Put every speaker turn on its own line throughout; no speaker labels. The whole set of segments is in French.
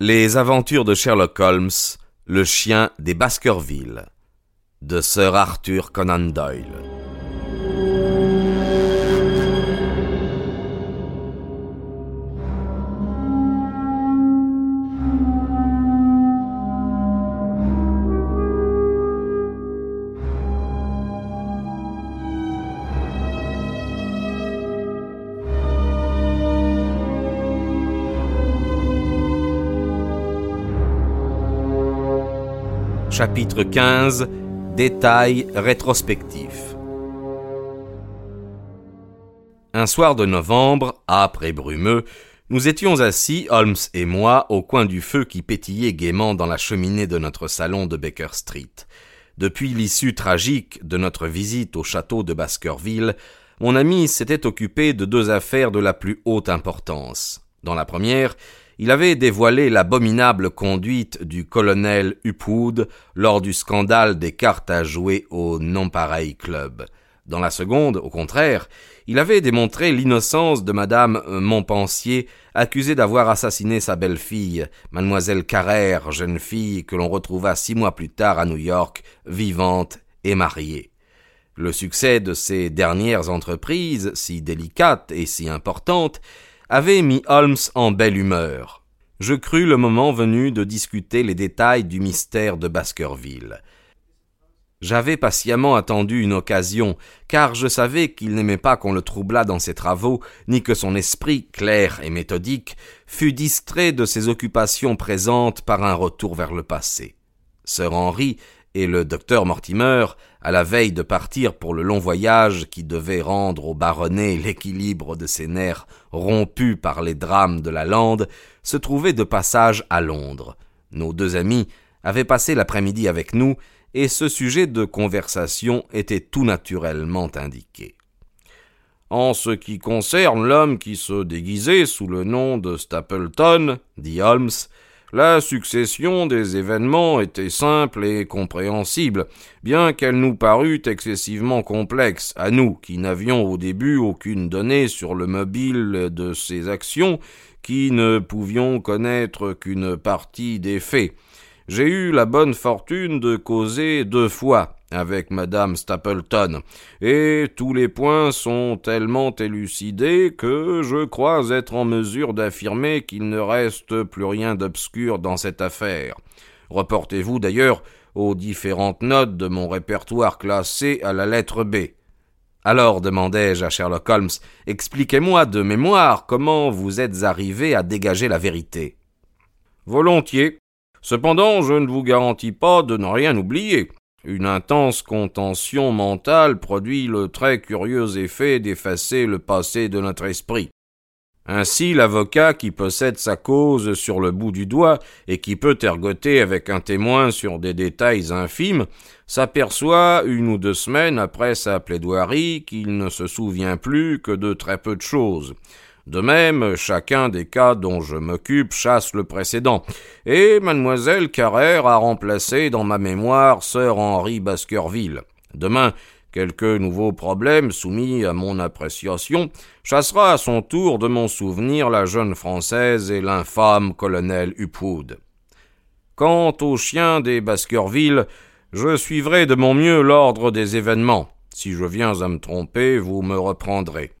Les aventures de Sherlock Holmes, le chien des Baskerville, de Sir Arthur Conan Doyle. Chapitre 15 Détails rétrospectifs Un soir de novembre, âpre et brumeux, nous étions assis, Holmes et moi, au coin du feu qui pétillait gaiement dans la cheminée de notre salon de Baker Street. Depuis l'issue tragique de notre visite au château de Baskerville, mon ami s'était occupé de deux affaires de la plus haute importance. Dans la première, il avait dévoilé l'abominable conduite du colonel Upwood lors du scandale des cartes à jouer au non-pareil club. Dans la seconde, au contraire, il avait démontré l'innocence de madame Montpensier, accusée d'avoir assassiné sa belle-fille, mademoiselle Carrère, jeune fille que l'on retrouva six mois plus tard à New York, vivante et mariée. Le succès de ces dernières entreprises, si délicates et si importantes, avait mis Holmes en belle humeur. Je crus le moment venu de discuter les détails du mystère de Baskerville. J'avais patiemment attendu une occasion, car je savais qu'il n'aimait pas qu'on le troublât dans ses travaux, ni que son esprit, clair et méthodique, fût distrait de ses occupations présentes par un retour vers le passé. Sir Henry et le docteur Mortimer, à la veille de partir pour le long voyage qui devait rendre au baronnet l'équilibre de ses nerfs rompus par les drames de la lande, se trouvaient de passage à Londres. Nos deux amis avaient passé l'après-midi avec nous, et ce sujet de conversation était tout naturellement indiqué. En ce qui concerne l'homme qui se déguisait sous le nom de Stapleton, dit Holmes, la succession des événements était simple et compréhensible, bien qu'elle nous parût excessivement complexe, à nous qui n'avions au début aucune donnée sur le mobile de ces actions, qui ne pouvions connaître qu'une partie des faits. J'ai eu la bonne fortune de causer deux fois avec madame Stapleton, et tous les points sont tellement élucidés que je crois être en mesure d'affirmer qu'il ne reste plus rien d'obscur dans cette affaire. Reportez-vous d'ailleurs aux différentes notes de mon répertoire classé à la lettre B. Alors, demandai-je à Sherlock Holmes, expliquez-moi de mémoire comment vous êtes arrivé à dégager la vérité. Volontiers, Cependant, je ne vous garantis pas de ne rien oublier. Une intense contention mentale produit le très curieux effet d'effacer le passé de notre esprit. Ainsi, l'avocat qui possède sa cause sur le bout du doigt et qui peut ergoter avec un témoin sur des détails infimes s'aperçoit une ou deux semaines après sa plaidoirie qu'il ne se souvient plus que de très peu de choses. De même, chacun des cas dont je m'occupe chasse le précédent, et mademoiselle Carrère a remplacé dans ma mémoire sœur Henri Baskerville. Demain, quelque nouveau problème soumis à mon appréciation chassera à son tour de mon souvenir la jeune Française et l'infâme colonel Upwood. Quant au chien des Baskerville, je suivrai de mon mieux l'ordre des événements. Si je viens à me tromper, vous me reprendrez.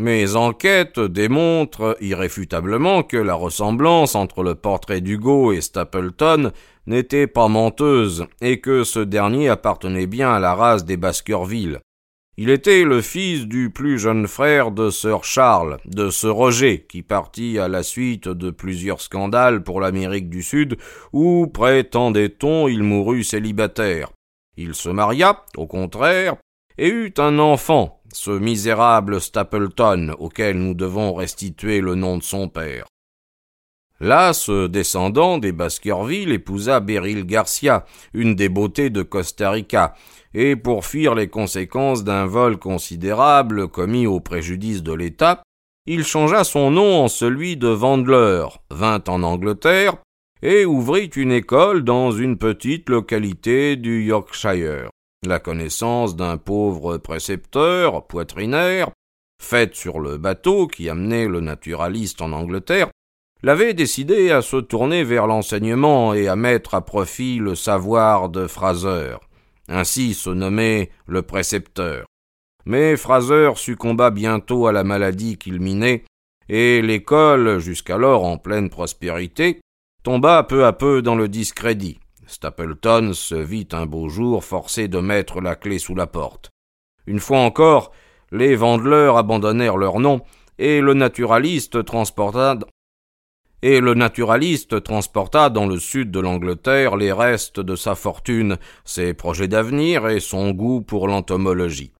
Mes enquêtes démontrent irréfutablement que la ressemblance entre le portrait d'Hugo et Stapleton n'était pas menteuse, et que ce dernier appartenait bien à la race des Baskerville. Il était le fils du plus jeune frère de Sir Charles, de ce Roger, qui partit à la suite de plusieurs scandales pour l'Amérique du Sud, où, prétendait-on, il mourut célibataire. Il se maria, au contraire, et eut un enfant, ce misérable Stapleton auquel nous devons restituer le nom de son père. Là, ce descendant des Baskerville épousa Beryl Garcia, une des beautés de Costa Rica, et pour fuir les conséquences d'un vol considérable commis au préjudice de l'État, il changea son nom en celui de Vandler, vint en Angleterre, et ouvrit une école dans une petite localité du Yorkshire la connaissance d'un pauvre précepteur, poitrinaire, faite sur le bateau qui amenait le naturaliste en Angleterre, l'avait décidé à se tourner vers l'enseignement et à mettre à profit le savoir de Fraser. Ainsi se nommait le précepteur. Mais Fraser succomba bientôt à la maladie qu'il minait, et l'école, jusqu'alors en pleine prospérité, tomba peu à peu dans le discrédit. Stapleton se vit un beau jour forcé de mettre la clé sous la porte. Une fois encore, les vendeleurs abandonnèrent leur nom, et le naturaliste et le naturaliste transporta dans le sud de l'Angleterre les restes de sa fortune, ses projets d'avenir et son goût pour l'entomologie.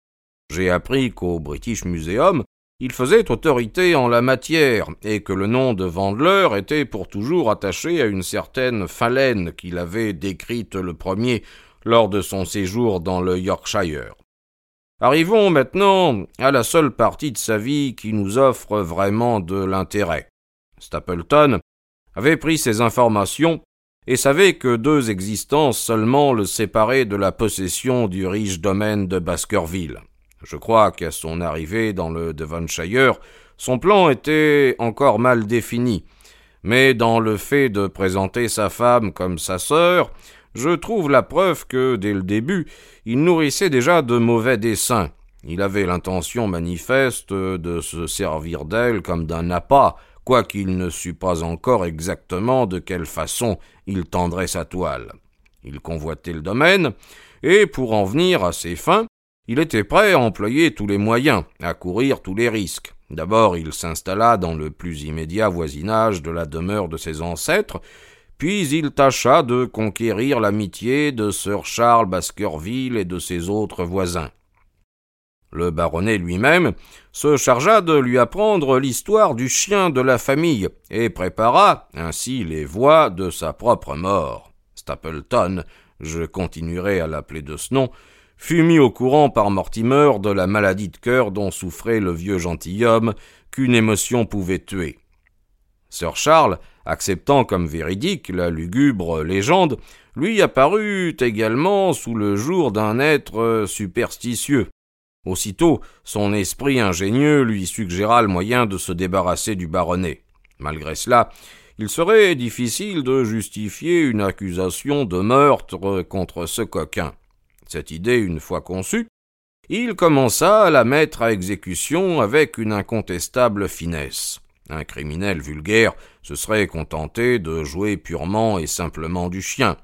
J'ai appris qu'au British Museum, il faisait autorité en la matière, et que le nom de Vandeleur était pour toujours attaché à une certaine phalène qu'il avait décrite le premier lors de son séjour dans le Yorkshire. Arrivons maintenant à la seule partie de sa vie qui nous offre vraiment de l'intérêt. Stapleton avait pris ces informations et savait que deux existences seulement le séparaient de la possession du riche domaine de Baskerville. Je crois qu'à son arrivée dans le Devonshire, son plan était encore mal défini, mais dans le fait de présenter sa femme comme sa sœur, je trouve la preuve que, dès le début, il nourrissait déjà de mauvais desseins. Il avait l'intention manifeste de se servir d'elle comme d'un appât, quoiqu'il ne sût pas encore exactement de quelle façon il tendrait sa toile. Il convoitait le domaine, et pour en venir à ses fins, il était prêt à employer tous les moyens, à courir tous les risques. D'abord il s'installa dans le plus immédiat voisinage de la demeure de ses ancêtres, puis il tâcha de conquérir l'amitié de Sir Charles Baskerville et de ses autres voisins. Le baronnet lui-même se chargea de lui apprendre l'histoire du chien de la famille et prépara ainsi les voies de sa propre mort. Stapleton, je continuerai à l'appeler de ce nom, fut mis au courant par Mortimer de la maladie de cœur dont souffrait le vieux gentilhomme qu'une émotion pouvait tuer. Sir Charles, acceptant comme véridique la lugubre légende, lui apparut également sous le jour d'un être superstitieux. Aussitôt, son esprit ingénieux lui suggéra le moyen de se débarrasser du baronnet. Malgré cela, il serait difficile de justifier une accusation de meurtre contre ce coquin. Cette idée, une fois conçue, il commença à la mettre à exécution avec une incontestable finesse. Un criminel vulgaire se serait contenté de jouer purement et simplement du chien.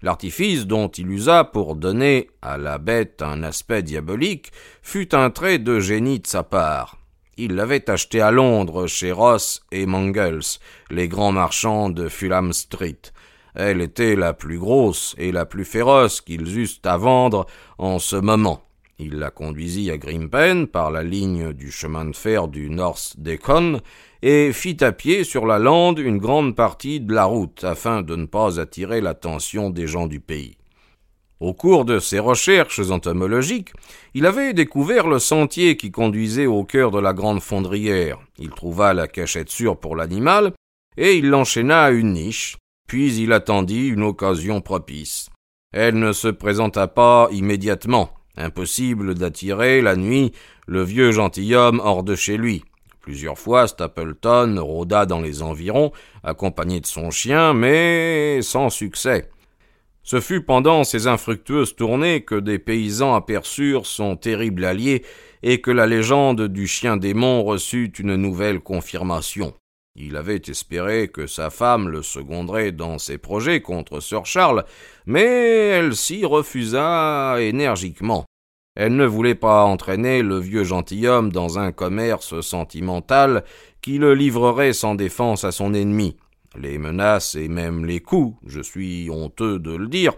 L'artifice dont il usa pour donner à la bête un aspect diabolique fut un trait de génie de sa part. Il l'avait acheté à Londres chez Ross et Mangles, les grands marchands de Fulham Street. Elle était la plus grosse et la plus féroce qu'ils eussent à vendre en ce moment. Il la conduisit à Grimpen par la ligne du chemin de fer du North Decon et fit à pied sur la lande une grande partie de la route afin de ne pas attirer l'attention des gens du pays. Au cours de ses recherches entomologiques, il avait découvert le sentier qui conduisait au cœur de la grande fondrière. Il trouva la cachette sûre pour l'animal, et il l'enchaîna à une niche, puis il attendit une occasion propice. Elle ne se présenta pas immédiatement. Impossible d'attirer la nuit le vieux gentilhomme hors de chez lui. Plusieurs fois Stapleton rôda dans les environs, accompagné de son chien, mais sans succès. Ce fut pendant ces infructueuses tournées que des paysans aperçurent son terrible allié et que la légende du chien démon reçut une nouvelle confirmation. Il avait espéré que sa femme le seconderait dans ses projets contre Sir Charles, mais elle s'y refusa énergiquement. Elle ne voulait pas entraîner le vieux gentilhomme dans un commerce sentimental qui le livrerait sans défense à son ennemi. Les menaces et même les coups, je suis honteux de le dire,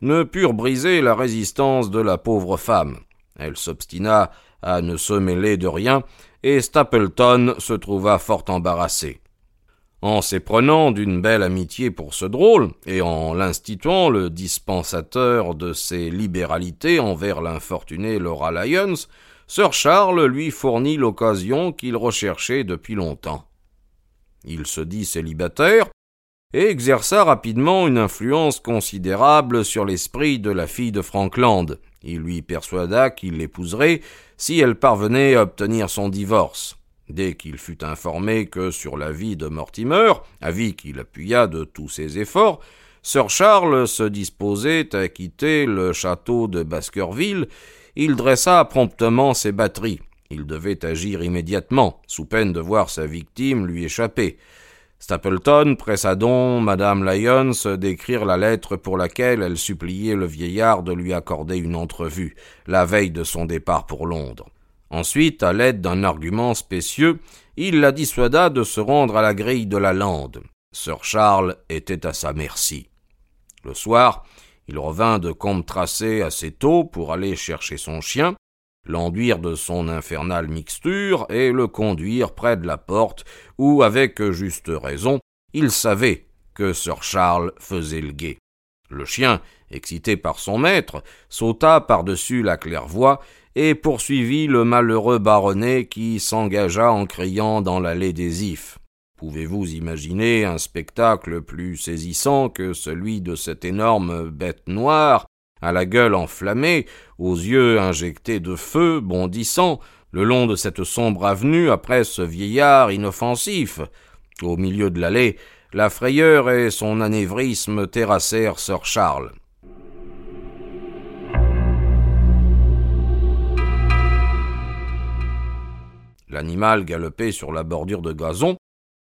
ne purent briser la résistance de la pauvre femme. Elle s'obstina à ne se mêler de rien, et Stapleton se trouva fort embarrassé. En s'éprenant d'une belle amitié pour ce drôle, et en l'instituant le dispensateur de ses libéralités envers l'infortuné Laura Lyons, Sir Charles lui fournit l'occasion qu'il recherchait depuis longtemps. Il se dit célibataire, et exerça rapidement une influence considérable sur l'esprit de la fille de Frankland. Il lui persuada qu'il l'épouserait si elle parvenait à obtenir son divorce. Dès qu'il fut informé que sur la vie de Mortimer, avis qu'il appuya de tous ses efforts, Sir Charles se disposait à quitter le château de Baskerville, il dressa promptement ses batteries. Il devait agir immédiatement, sous peine de voir sa victime lui échapper. Stapleton pressa donc Madame Lyons d'écrire la lettre pour laquelle elle suppliait le vieillard de lui accorder une entrevue, la veille de son départ pour Londres. Ensuite, à l'aide d'un argument spécieux, il la dissuada de se rendre à la grille de la lande. Sir Charles était à sa merci. Le soir, il revint de tracé assez tôt pour aller chercher son chien, l'enduire de son infernale mixture et le conduire près de la porte où, avec juste raison, il savait que Sir Charles faisait le guet. Le chien, excité par son maître, sauta par-dessus la claire-voie et poursuivit le malheureux baronnet qui s'engagea en criant dans l'allée des ifs. Pouvez-vous imaginer un spectacle plus saisissant que celui de cette énorme bête noire, à la gueule enflammée, aux yeux injectés de feu, bondissant, le long de cette sombre avenue après ce vieillard inoffensif? Au milieu de l'allée, la frayeur et son anévrisme terrassèrent sir Charles. L'animal galopait sur la bordure de gazon,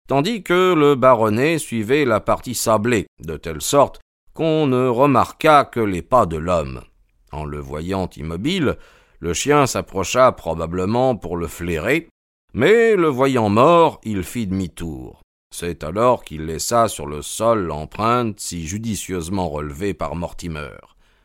tandis que le baronnet suivait la partie sablée, de telle sorte qu'on ne remarqua que les pas de l'homme. En le voyant immobile, le chien s'approcha probablement pour le flairer, mais le voyant mort, il fit demi-tour. C'est alors qu'il laissa sur le sol l'empreinte si judicieusement relevée par Mortimer.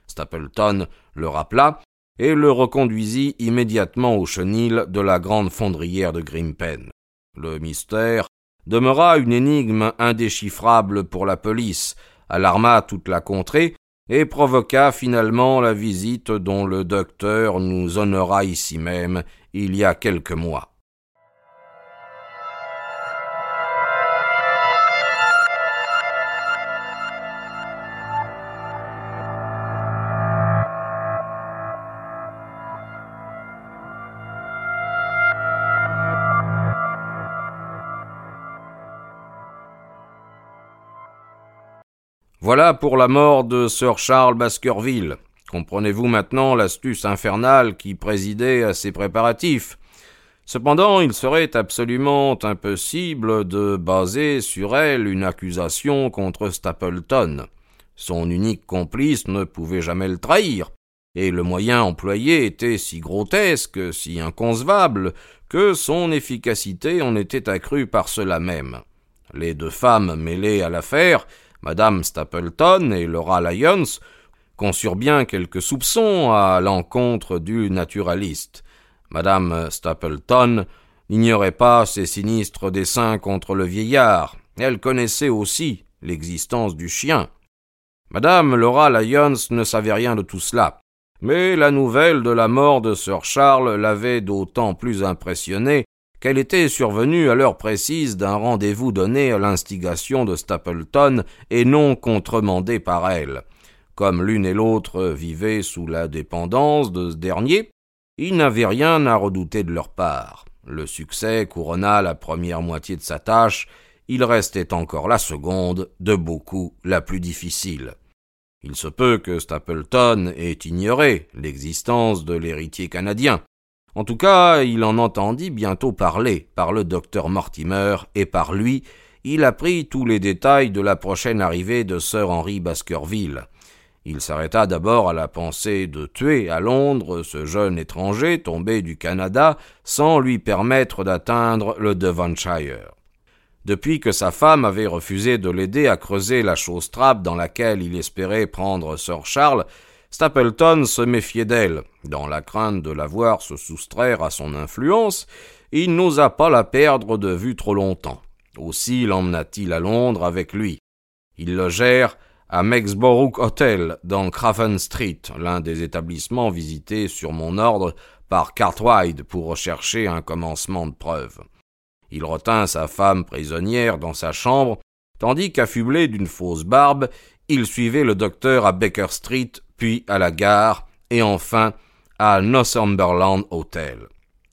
Stapleton le rappela et le reconduisit immédiatement au chenil de la grande fondrière de Grimpen. Le mystère demeura une énigme indéchiffrable pour la police, alarma toute la contrée, et provoqua finalement la visite dont le docteur nous honora ici même il y a quelques mois. Voilà pour la mort de Sir Charles Baskerville. Comprenez-vous maintenant l'astuce infernale qui présidait à ces préparatifs? Cependant, il serait absolument impossible de baser sur elle une accusation contre Stapleton. Son unique complice ne pouvait jamais le trahir, et le moyen employé était si grotesque, si inconcevable, que son efficacité en était accrue par cela même. Les deux femmes mêlées à l'affaire Madame Stapleton et Laura Lyons conçurent bien quelques soupçons à l'encontre du naturaliste. Madame Stapleton n'ignorait pas ses sinistres desseins contre le vieillard. Elle connaissait aussi l'existence du chien. Madame Laura Lyons ne savait rien de tout cela. Mais la nouvelle de la mort de Sir Charles l'avait d'autant plus impressionnée qu'elle était survenue à l'heure précise d'un rendez-vous donné à l'instigation de Stapleton et non contremandé par elle. Comme l'une et l'autre vivaient sous la dépendance de ce dernier, il n'avait rien à redouter de leur part. Le succès couronna la première moitié de sa tâche, il restait encore la seconde, de beaucoup la plus difficile. Il se peut que Stapleton ait ignoré l'existence de l'héritier canadien. En tout cas, il en entendit bientôt parler par le docteur Mortimer, et par lui, il apprit tous les détails de la prochaine arrivée de Sir Henry Baskerville. Il s'arrêta d'abord à la pensée de tuer à Londres ce jeune étranger tombé du Canada sans lui permettre d'atteindre le Devonshire. Depuis que sa femme avait refusé de l'aider à creuser la chausse trappe dans laquelle il espérait prendre Sir Charles, Stapleton se méfiait d'elle. Dans la crainte de la voir se soustraire à son influence, il n'osa pas la perdre de vue trop longtemps. Aussi l'emmena-t-il à Londres avec lui. Ils logèrent à Mexborough Hotel, dans Craven Street, l'un des établissements visités sur mon ordre par Cartwright pour rechercher un commencement de preuve. Il retint sa femme prisonnière dans sa chambre, tandis qu'affublé d'une fausse barbe, il suivait le docteur à Baker Street puis à la gare, et enfin à Northumberland Hotel.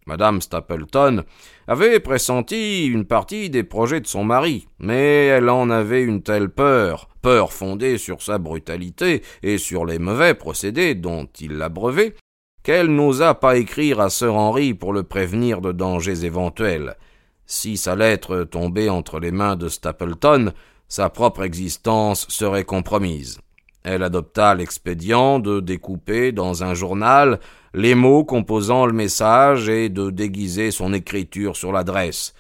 Madame Stapleton avait pressenti une partie des projets de son mari, mais elle en avait une telle peur, peur fondée sur sa brutalité et sur les mauvais procédés dont il l'abreuvait, qu'elle n'osa pas écrire à sir Henry pour le prévenir de dangers éventuels. Si sa lettre tombait entre les mains de Stapleton, sa propre existence serait compromise. Elle adopta l'expédient de découper dans un journal les mots composant le message et de déguiser son écriture sur l'adresse.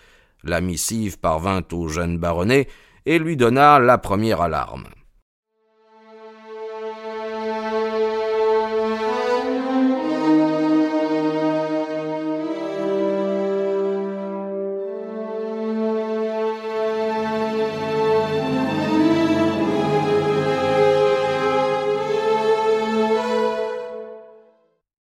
La missive parvint au jeune baronnet et lui donna la première alarme.